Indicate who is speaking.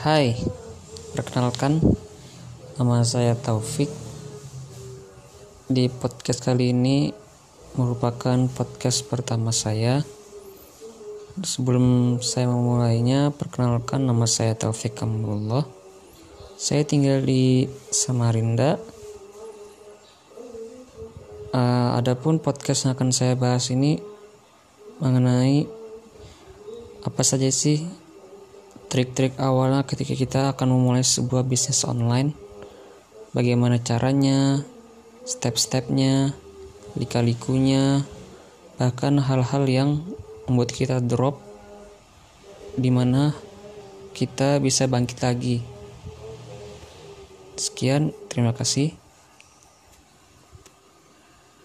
Speaker 1: Hai, perkenalkan nama saya Taufik. Di podcast kali ini merupakan podcast pertama saya. Sebelum saya memulainya, perkenalkan nama saya Taufik Kamulullah. Saya tinggal di Samarinda. Uh, adapun podcast yang akan saya bahas ini mengenai apa saja sih trik-trik awalnya ketika kita akan memulai sebuah bisnis online. Bagaimana caranya step-stepnya lika-likunya bahkan hal-hal yang membuat kita drop di mana kita bisa bangkit lagi. Sekian terima kasih